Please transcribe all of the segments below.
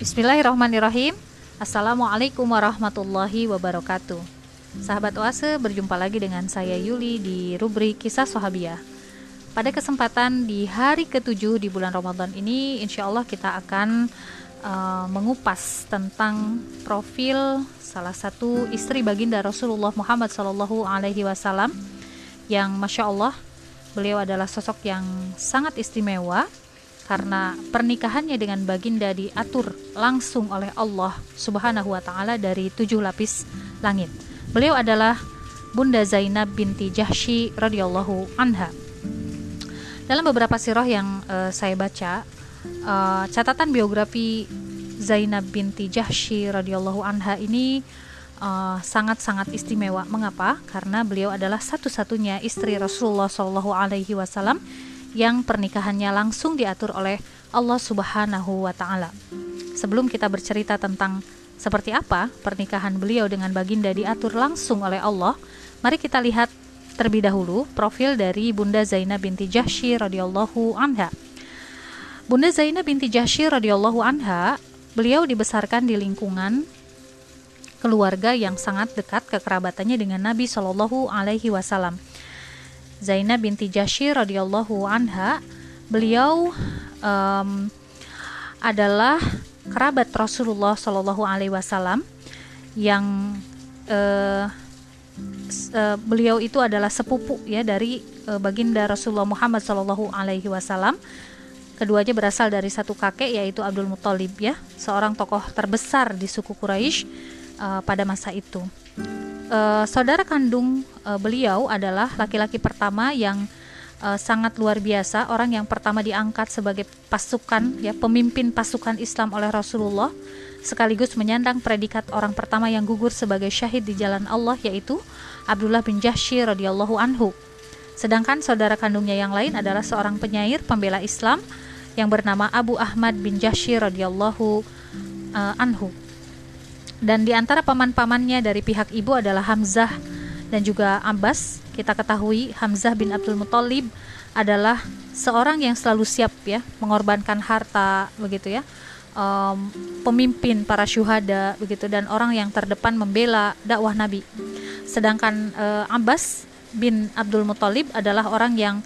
Bismillahirrahmanirrahim. Assalamualaikum warahmatullahi wabarakatuh. Sahabat Oase, berjumpa lagi dengan saya Yuli di rubrik Kisah Sahabiah. Pada kesempatan di hari ketujuh di bulan Ramadan ini, insya Allah kita akan uh, mengupas tentang profil salah satu istri baginda Rasulullah Muhammad Wasallam yang masya Allah beliau adalah sosok yang sangat istimewa karena pernikahannya dengan baginda diatur langsung oleh Allah Subhanahu wa taala dari tujuh lapis langit. Beliau adalah Bunda Zainab binti Jahsy radhiyallahu anha. Dalam beberapa sirah yang uh, saya baca, uh, catatan biografi Zainab binti Jahsy radhiyallahu anha ini sangat-sangat uh, istimewa. Mengapa? Karena beliau adalah satu-satunya istri Rasulullah Shallallahu Alaihi Wasallam yang pernikahannya langsung diatur oleh Allah Subhanahu wa taala. Sebelum kita bercerita tentang seperti apa pernikahan beliau dengan baginda diatur langsung oleh Allah, mari kita lihat terlebih dahulu profil dari Bunda Zainab binti Jahsy radhiyallahu anha. Bunda Zainab binti Jahsy radhiyallahu anha, beliau dibesarkan di lingkungan keluarga yang sangat dekat kekerabatannya dengan Nabi Shallallahu alaihi wasallam. Zainab binti Jashir radhiyallahu anha beliau um, adalah kerabat Rasulullah Shallallahu alaihi wasallam yang uh, uh, beliau itu adalah sepupu ya dari uh, baginda Rasulullah Muhammad Shallallahu alaihi wasallam. Keduanya berasal dari satu kakek yaitu Abdul Muthalib ya seorang tokoh terbesar di suku Quraisy uh, pada masa itu uh, saudara kandung uh, beliau adalah laki-laki pertama yang uh, sangat luar biasa, orang yang pertama diangkat sebagai pasukan ya pemimpin pasukan Islam oleh Rasulullah sekaligus menyandang predikat orang pertama yang gugur sebagai syahid di jalan Allah yaitu Abdullah bin Jahsy radhiyallahu anhu. Sedangkan saudara kandungnya yang lain adalah seorang penyair pembela Islam yang bernama Abu Ahmad bin Jahsy radhiyallahu anhu dan di antara paman-pamannya dari pihak ibu adalah Hamzah dan juga Abbas. Kita ketahui Hamzah bin Abdul Muthalib adalah seorang yang selalu siap ya mengorbankan harta begitu ya. Um, pemimpin para syuhada begitu dan orang yang terdepan membela dakwah Nabi. Sedangkan uh, Abbas bin Abdul Muthalib adalah orang yang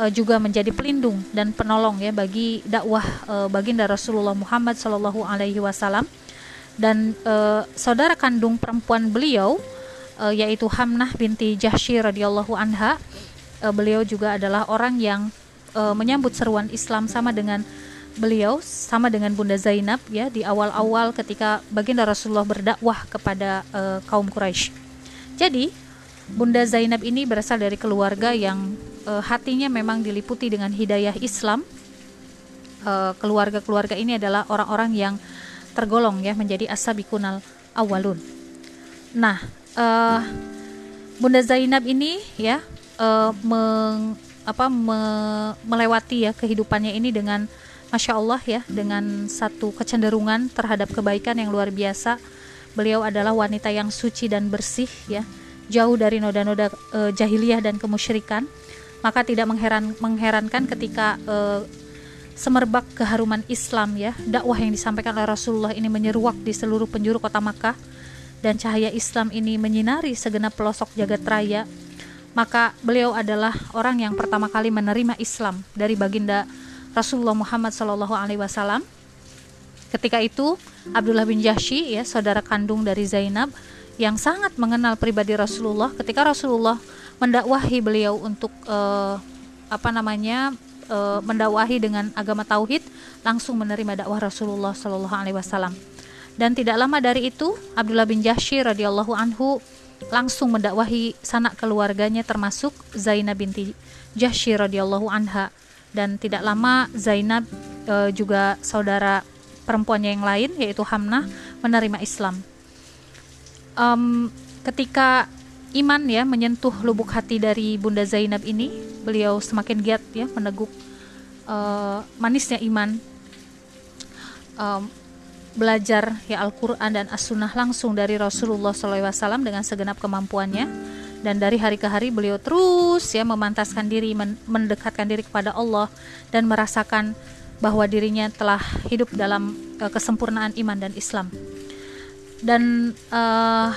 uh, juga menjadi pelindung dan penolong ya bagi dakwah uh, baginda Rasulullah Muhammad Shallallahu alaihi wasallam dan uh, saudara kandung perempuan beliau uh, yaitu Hamnah binti Jahsy radhiyallahu anha uh, beliau juga adalah orang yang uh, menyambut seruan Islam sama dengan beliau sama dengan Bunda Zainab ya di awal-awal ketika baginda Rasulullah berdakwah kepada uh, kaum Quraisy. Jadi Bunda Zainab ini berasal dari keluarga yang uh, hatinya memang diliputi dengan hidayah Islam. Keluarga-keluarga ini adalah orang-orang yang tergolong ya menjadi asabikunal awalun. Nah, uh, Bunda Zainab ini ya uh, meng, apa me, melewati ya kehidupannya ini dengan masya Allah ya dengan satu kecenderungan terhadap kebaikan yang luar biasa. Beliau adalah wanita yang suci dan bersih ya, jauh dari noda-noda uh, jahiliyah dan kemusyrikan. Maka tidak mengheran, mengherankan ketika uh, semerbak keharuman Islam ya. Dakwah yang disampaikan oleh Rasulullah ini menyeruak di seluruh penjuru kota Makkah. Dan cahaya Islam ini menyinari segenap pelosok jagat raya. Maka beliau adalah orang yang pertama kali menerima Islam dari baginda Rasulullah Muhammad Shallallahu Alaihi Wasallam. Ketika itu Abdullah bin Jahsy ya saudara kandung dari Zainab yang sangat mengenal pribadi Rasulullah ketika Rasulullah mendakwahi beliau untuk uh, apa namanya e, mendakwahi dengan agama tauhid langsung menerima dakwah Rasulullah Shallallahu alaihi wasallam. Dan tidak lama dari itu Abdullah bin Jahsy radhiyallahu anhu langsung mendakwahi sanak keluarganya termasuk Zainab binti Jahsy radhiyallahu anha dan tidak lama Zainab e, juga saudara perempuannya yang lain yaitu Hamnah menerima Islam. Um, ketika iman ya menyentuh lubuk hati dari Bunda Zainab ini, beliau semakin giat ya meneguk uh, manisnya iman. Um, belajar ya Al-Quran dan As-Sunnah langsung dari Rasulullah SAW dengan segenap kemampuannya dan dari hari ke hari beliau terus ya memantaskan diri mendekatkan diri kepada Allah dan merasakan bahwa dirinya telah hidup dalam uh, kesempurnaan iman dan Islam. Dan uh,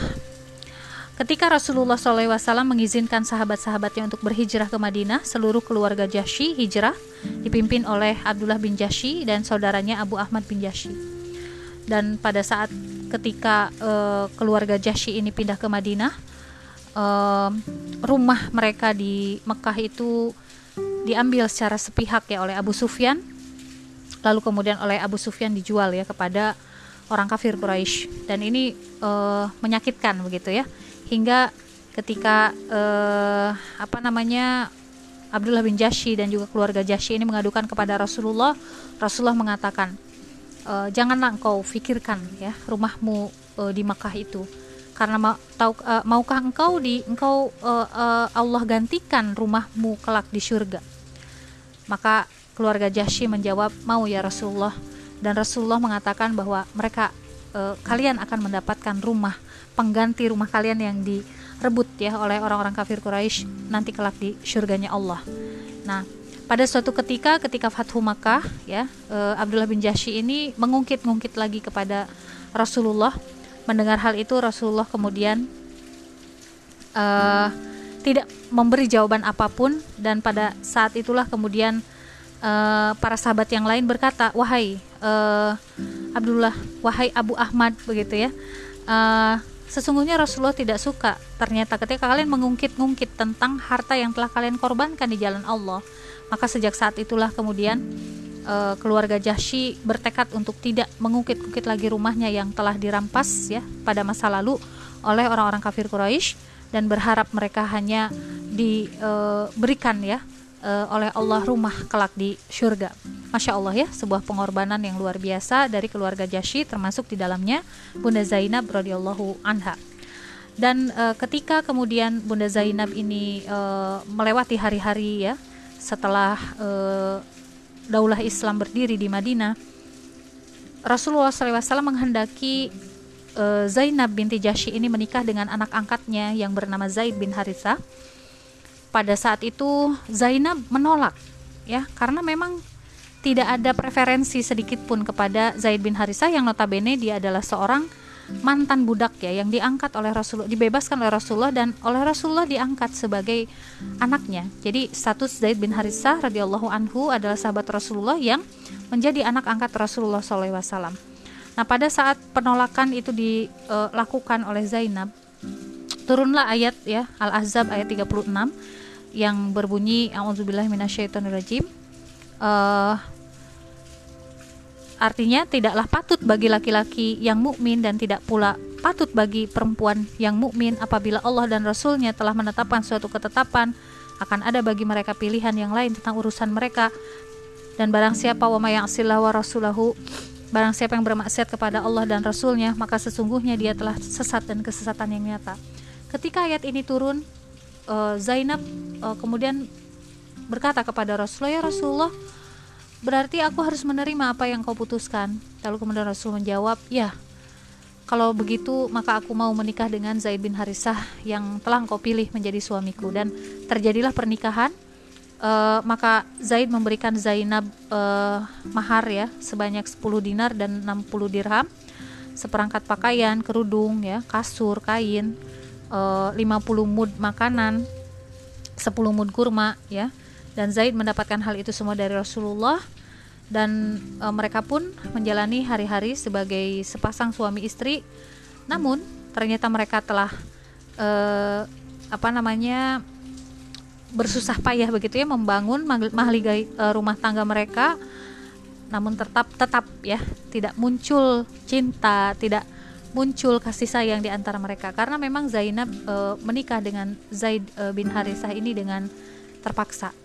ketika Rasulullah SAW mengizinkan sahabat-sahabatnya untuk berhijrah ke Madinah, seluruh keluarga Jashi hijrah dipimpin oleh Abdullah bin Jashi dan saudaranya Abu Ahmad bin Jashi. Dan pada saat ketika uh, keluarga Jashi ini pindah ke Madinah, uh, rumah mereka di Mekah itu diambil secara sepihak ya oleh Abu Sufyan. Lalu kemudian oleh Abu Sufyan dijual ya kepada orang kafir Quraisy. Dan ini uh, menyakitkan begitu ya hingga ketika uh, apa namanya Abdullah bin Jashi dan juga keluarga Jashi ini mengadukan kepada Rasulullah Rasulullah mengatakan e, janganlah engkau pikirkan ya rumahmu e, di Makkah itu karena ma tahu uh, maukah engkau di engkau uh, uh, Allah gantikan rumahmu kelak di surga maka keluarga Jahsy menjawab, "Mau ya Rasulullah." Dan Rasulullah mengatakan bahwa mereka e, kalian akan mendapatkan rumah pengganti rumah kalian yang direbut ya oleh orang-orang kafir Quraisy nanti kelak di surganya Allah. Nah, pada suatu ketika ketika Fathu Makkah ya e, Abdullah bin Jahsy ini mengungkit-ungkit lagi kepada Rasulullah. Mendengar hal itu Rasulullah kemudian uh, tidak memberi jawaban apa pun dan pada saat itulah kemudian uh, para sahabat yang lain berkata, wahai uh, Abdullah, wahai Abu Ahmad begitu ya. Uh, sesungguhnya Rasulullah tidak suka ternyata ketika kalian mengungkit-ungkit tentang harta yang telah kalian korbankan di jalan Allah. Maka sejak saat itulah kemudian uh, keluarga Jahsy bertekad untuk tidak mengungkit-ungkit lagi rumahnya yang telah dirampas ya pada masa lalu oleh orang-orang kafir Quraisy dan berharap mereka hanya diberikan uh, ya uh, oleh Allah rumah kelak di surga. Masya Allah ya, sebuah pengorbanan yang luar biasa dari keluarga Jashi termasuk di dalamnya Bunda Zainab radhiyallahu anha. Dan uh, ketika kemudian Bunda Zainab ini uh, melewati hari-hari ya setelah uh, daulah Islam berdiri di Madinah, Rasulullah SAW menghendaki uh, Zainab binti Jashi ini menikah dengan anak angkatnya yang bernama Zaid bin Harithah pada saat itu Zainab menolak ya karena memang tidak ada preferensi sedikit pun kepada Zaid bin Harisah yang notabene dia adalah seorang mantan budak ya yang diangkat oleh Rasulullah dibebaskan oleh Rasulullah dan oleh Rasulullah diangkat sebagai anaknya. Jadi status Zaid bin Harisah radhiyallahu anhu adalah sahabat Rasulullah yang menjadi anak angkat Rasulullah SAW. Nah, pada saat penolakan itu dilakukan oleh Zainab, turunlah ayat ya Al-Ahzab ayat 36 yang berbunyi auzubillahi minasyaitonirrajim. Uh, artinya tidaklah patut bagi laki-laki yang mukmin dan tidak pula patut bagi perempuan yang mukmin apabila Allah dan Rasulnya telah menetapkan suatu ketetapan. Akan ada bagi mereka pilihan yang lain tentang urusan mereka. Dan barang siapa wa mayasilah wa rasulahu barang siapa yang bermaksiat kepada Allah dan Rasulnya maka sesungguhnya dia telah sesat dan kesesatan yang nyata. Ketika ayat ini turun uh, Zainab uh, kemudian berkata kepada Rasulullah ya Rasulullah berarti aku harus menerima apa yang kau putuskan. Lalu kemudian Rasul menjawab ya kalau begitu maka aku mau menikah dengan Zaid bin Harisah yang telah kau pilih menjadi suamiku. Dan terjadilah pernikahan uh, maka Zaid memberikan Zainab uh, mahar ya sebanyak 10 dinar dan 60 dirham seperangkat pakaian kerudung ya kasur kain uh, 50 mud makanan 10 mud kurma ya. Dan Zaid mendapatkan hal itu semua dari Rasulullah. Dan e, mereka pun menjalani hari-hari sebagai sepasang suami istri. Namun ternyata mereka telah e, apa namanya bersusah payah begitu ya membangun mahligai e, rumah tangga mereka. Namun tetap tetap ya tidak muncul cinta tidak muncul kasih sayang di antara mereka karena memang Zainab e, menikah dengan Zaid e, bin Harisah ini dengan terpaksa.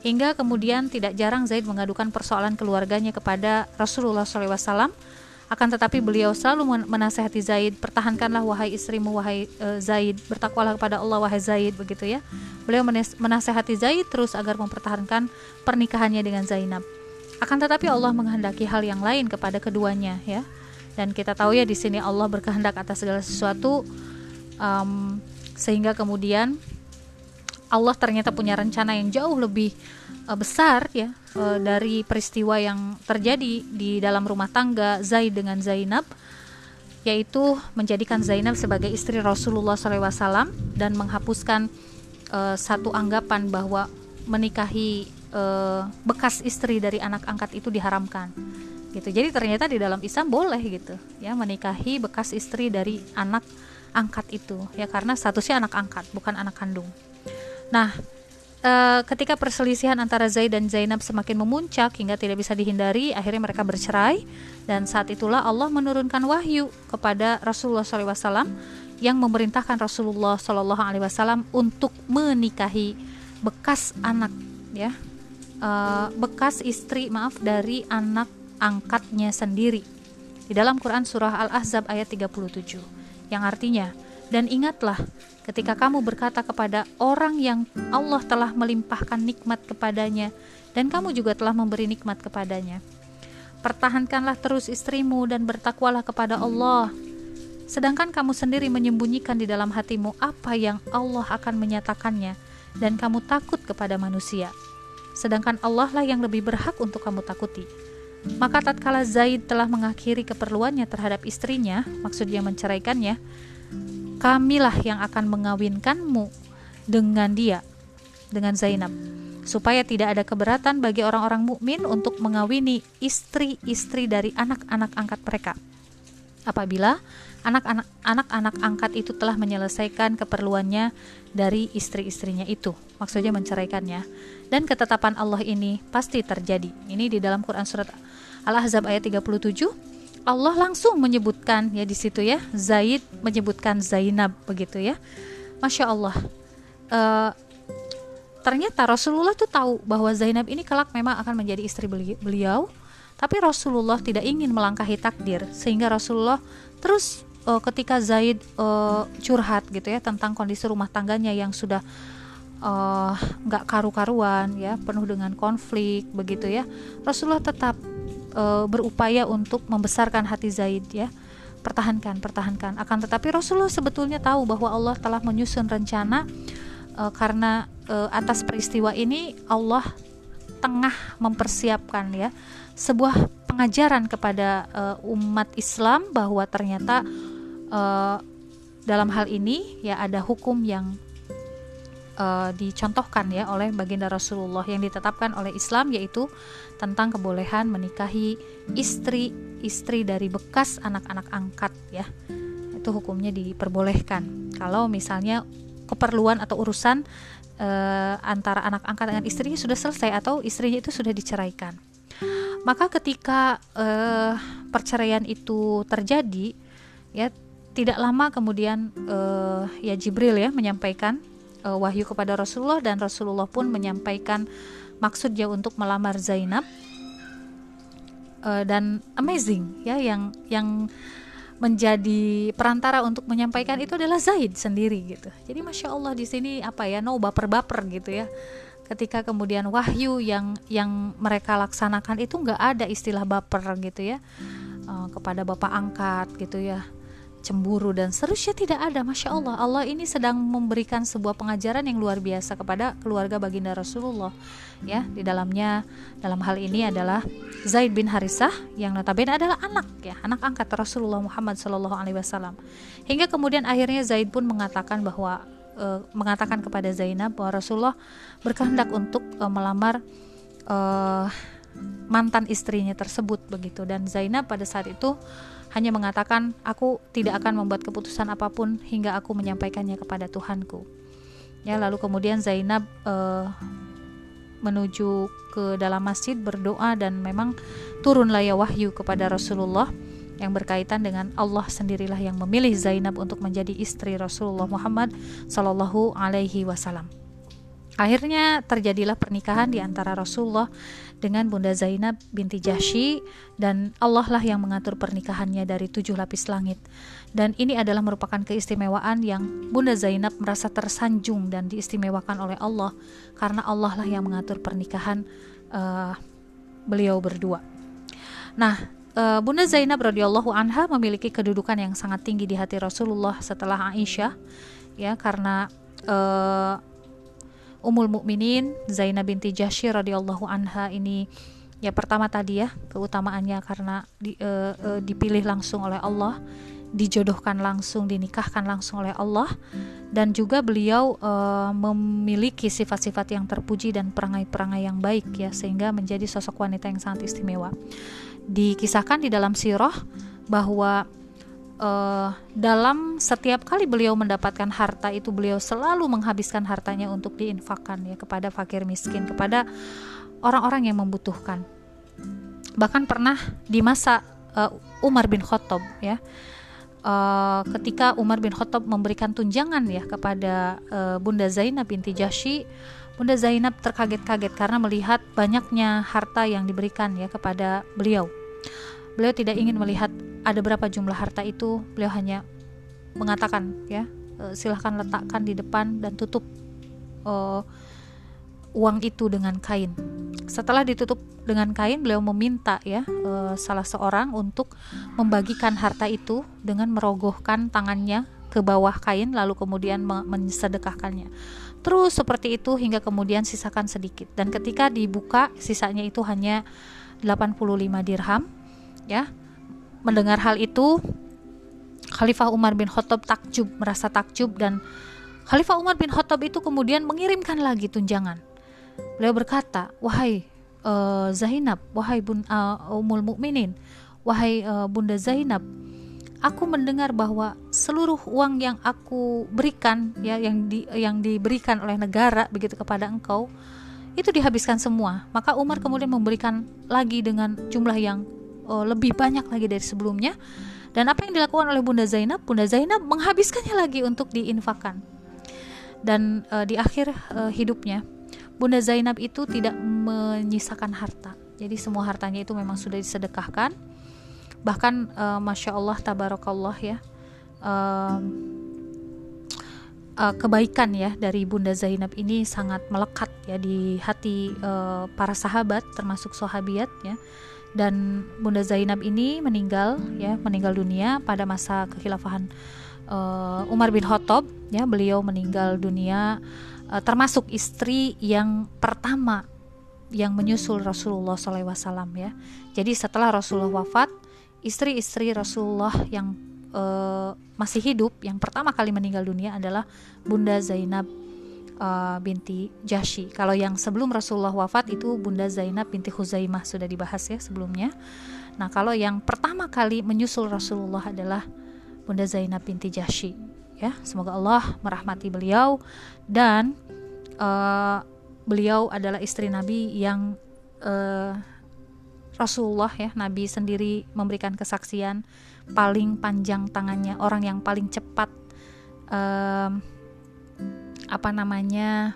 Hingga kemudian tidak jarang Zaid mengadukan persoalan keluarganya kepada Rasulullah SAW. Akan tetapi beliau selalu menasehati Zaid, pertahankanlah wahai istrimu wahai e, Zaid, bertakwalah kepada Allah wahai Zaid begitu ya. Beliau menasehati Zaid terus agar mempertahankan pernikahannya dengan Zainab. Akan tetapi Allah menghendaki hal yang lain kepada keduanya ya dan kita tahu ya di sini Allah berkehendak atas segala sesuatu um, sehingga kemudian Allah ternyata punya rencana yang jauh lebih uh, besar ya uh, dari peristiwa yang terjadi di dalam rumah tangga Zaid dengan Zainab yaitu menjadikan Zainab sebagai istri Rasulullah SAW dan menghapuskan uh, satu anggapan bahwa menikahi uh, bekas istri dari anak angkat itu diharamkan gitu. Jadi ternyata di dalam Islam boleh gitu ya menikahi bekas istri dari anak angkat itu ya karena statusnya anak angkat bukan anak kandung. Nah uh, ketika perselisihan antara Zaid dan Zainab semakin memuncak hingga tidak bisa dihindari, akhirnya mereka bercerai dan saat itulah Allah menurunkan wahyu kepada Rasulullah SAW yang memerintahkan Rasulullah SAW untuk menikahi bekas anak ya uh, bekas istri maaf dari anak angkatnya sendiri di dalam Quran surah Al-Ahzab ayat 37 yang artinya dan ingatlah ketika kamu berkata kepada orang yang Allah telah melimpahkan nikmat kepadanya dan kamu juga telah memberi nikmat kepadanya. Pertahankanlah terus istrimu dan bertakwalah kepada Allah. Sedangkan kamu sendiri menyembunyikan di dalam hatimu apa yang Allah akan menyatakannya dan kamu takut kepada manusia. Sedangkan Allah lah yang lebih berhak untuk kamu takuti. Maka tatkala Zaid telah mengakhiri keperluannya terhadap istrinya, maksudnya menceraikannya, kamilah yang akan mengawinkanmu dengan dia, dengan Zainab, supaya tidak ada keberatan bagi orang-orang mukmin untuk mengawini istri-istri dari anak-anak angkat mereka. Apabila anak-anak anak-anak angkat itu telah menyelesaikan keperluannya dari istri-istrinya itu, maksudnya menceraikannya. Dan ketetapan Allah ini pasti terjadi. Ini di dalam Quran surat Al-Ahzab ayat 37 Allah langsung menyebutkan ya di situ ya Zaid menyebutkan Zainab begitu ya. Masya Allah. Uh, ternyata Rasulullah tuh tahu bahwa Zainab ini kelak memang akan menjadi istri beliau. Tapi Rasulullah tidak ingin melangkahi takdir. Sehingga Rasulullah terus uh, ketika Zaid uh, curhat gitu ya tentang kondisi rumah tangganya yang sudah nggak uh, karu-karuan ya penuh dengan konflik begitu ya. Rasulullah tetap e, berupaya untuk membesarkan hati Zaid ya. Pertahankan pertahankan. Akan tetapi Rasulullah sebetulnya tahu bahwa Allah telah menyusun rencana e, karena e, atas peristiwa ini Allah tengah mempersiapkan ya sebuah pengajaran kepada e, umat Islam bahwa ternyata e, dalam hal ini ya ada hukum yang uh, dicontohkan ya oleh baginda Rasulullah yang ditetapkan oleh Islam yaitu tentang kebolehan menikahi istri-istri dari bekas anak-anak angkat ya. Itu hukumnya diperbolehkan. Kalau misalnya keperluan atau urusan uh, antara anak angkat dengan istrinya sudah selesai atau istrinya itu sudah diceraikan. Maka ketika uh, perceraian itu terjadi ya tidak lama kemudian uh, ya Jibril ya menyampaikan uh, wahyu kepada Rasulullah dan Rasulullah pun menyampaikan maksudnya untuk melamar Zainab uh, dan amazing ya yang yang menjadi perantara untuk menyampaikan itu adalah Zaid sendiri gitu. Jadi masya Allah di sini apa ya no baper-baper gitu ya. Ketika kemudian wahyu yang yang mereka laksanakan itu nggak ada istilah baper gitu ya uh, kepada bapak angkat gitu ya cemburu dan seterusnya tidak ada Masya Allah. Allah ini sedang memberikan sebuah pengajaran yang luar biasa kepada keluarga baginda Rasulullah ya. Di dalamnya dalam hal ini adalah Zaid bin Harisah yang notabene adalah anak ya anak angkat Rasulullah Muhammad Shallallahu Alaihi Wasallam. Hingga kemudian akhirnya Zaid pun mengatakan bahwa e, mengatakan kepada Zainab bahwa Rasulullah berkehendak untuk e, melamar e, mantan istrinya tersebut begitu. Dan Zainab pada saat itu hanya mengatakan aku tidak akan membuat keputusan apa pun hingga aku menyampaikannya kepada Tuhanku. Ya, lalu kemudian Zainab uh, menuju ke dalam masjid berdoa dan memang turunlah ya wahyu kepada Rasulullah yang berkaitan dengan Allah sendirilah yang memilih Zainab untuk menjadi istri Rasulullah Muhammad Sallallahu Alaihi Wasallam. Akhirnya terjadilah pernikahan di antara Rasulullah dengan Bunda Zainab binti Jahsy dan Allah lah yang mengatur pernikahannya dari tujuh lapis langit. Dan ini adalah merupakan keistimewaan yang Bunda Zainab merasa tersanjung dan diistimewakan oleh Allah karena Allah lah yang mengatur pernikahan uh, beliau berdua. Nah, uh, Bunda Zainab radhiyallahu anha memiliki kedudukan yang sangat tinggi di hati Rasulullah setelah Aisyah ya karena uh, Ummul Mukminin Zainab binti Jahsy radhiyallahu anha ini ya pertama tadi ya keutamaannya karena di, uh, uh, dipilih langsung oleh Allah dijodohkan langsung dinikahkan langsung oleh Allah dan juga beliau uh, memiliki sifat-sifat yang terpuji dan perangai-perangai yang baik ya sehingga menjadi sosok wanita yang sangat istimewa. Dikisahkan di dalam sirah bahwa uh, dalam setiap kali beliau mendapatkan harta itu beliau selalu menghabiskan hartanya untuk diinfakkan ya kepada fakir miskin kepada orang-orang yang membutuhkan. Bahkan pernah di masa uh, Umar bin Khattab ya uh, ketika Umar bin Khattab memberikan tunjangan ya kepada uh, Bunda Zainab binti Jahsy Bunda Zainab terkaget-kaget karena melihat banyaknya harta yang diberikan ya kepada beliau. Beliau tidak ingin melihat ada berapa jumlah harta itu? Beliau hanya mengatakan ya uh, silahkan letakkan di depan dan tutup uh, uang itu dengan kain. Setelah ditutup dengan kain beliau meminta ya uh, salah seorang untuk membagikan harta itu dengan merogohkan tangannya ke bawah kain lalu kemudian mensedekahkannya. Terus seperti itu hingga kemudian sisakan sedikit. Dan ketika dibuka sisanya itu hanya 85 dirham ya mendengar hal itu Khalifah Umar bin Khattab takjub merasa takjub dan Khalifah Umar bin Khattab itu kemudian mengirimkan lagi tunjangan beliau berkata wahai uh, Zainab, wahai bun, uh, Ummul Mukminin, wahai uh, Bunda Zainab, aku mendengar bahwa seluruh uang yang aku berikan ya yang di, yang diberikan oleh negara begitu kepada engkau itu dihabiskan semua. Maka Umar kemudian memberikan lagi dengan jumlah yang uh, lebih banyak lagi dari sebelumnya. Dan apa yang dilakukan oleh Bunda Zainab? Bunda Zainab menghabiskannya lagi untuk diinfakkan. Dan uh, di akhir uh, hidupnya Bunda Zainab itu tidak menyisakan harta. Jadi semua hartanya itu memang sudah disedekahkan. Bahkan uh, masya Allah tabarakallah ya. Uh, kebaikan ya dari Bunda Zainab ini sangat melekat ya di hati uh, para sahabat termasuk sahabiat ya dan Bunda Zainab ini meninggal ya meninggal dunia pada masa kekhilafahan uh, Umar bin Khattab ya beliau meninggal dunia uh, termasuk istri yang pertama yang menyusul Rasulullah SAW ya. Jadi setelah Rasulullah wafat, istri-istri Rasulullah yang uh, masih hidup yang pertama kali meninggal dunia adalah Bunda Zainab uh, binti Jashi. Kalau yang sebelum Rasulullah wafat itu Bunda Zainab binti Huzaimah sudah dibahas ya sebelumnya. Nah, kalau yang pertama kali menyusul Rasulullah adalah Bunda Zainab binti Jashi ya semoga Allah merahmati beliau dan uh, beliau adalah istri Nabi yang uh, Rasulullah ya Nabi sendiri memberikan kesaksian paling panjang tangannya orang yang paling cepat apa namanya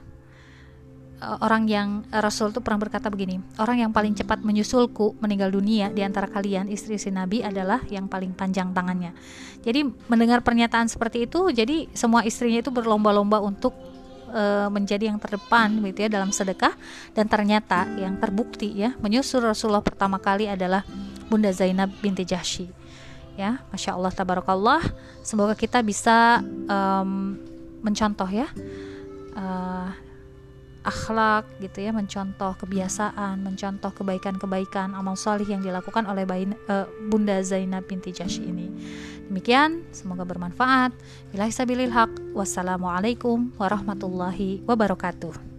Eh, orang yang uh, Rasul itu pernah berkata begini, orang yang paling cepat menyusulku meninggal dunia di antara kalian istri-istri Nabi adalah yang paling panjang tangannya. Jadi mendengar pernyataan seperti itu, jadi semua istrinya itu berlomba-lomba untuk uh, menjadi yang terdepan gitu ya dalam sedekah dan ternyata yang terbukti ya menyusul Rasulullah pertama kali adalah Bunda Zainab binti Jahsy. Ya, masya Allah tabarakallah. Semoga kita bisa um, mencontoh ya. Uh, akhlak gitu ya mencontoh kebiasaan mencontoh kebaikan-kebaikan amal solih yang dilakukan oleh bayi, uh, Bunda Zainab binti Jashi ini. Demikian semoga bermanfaat. Bila wassalamualaikum warahmatullahi wabarakatuh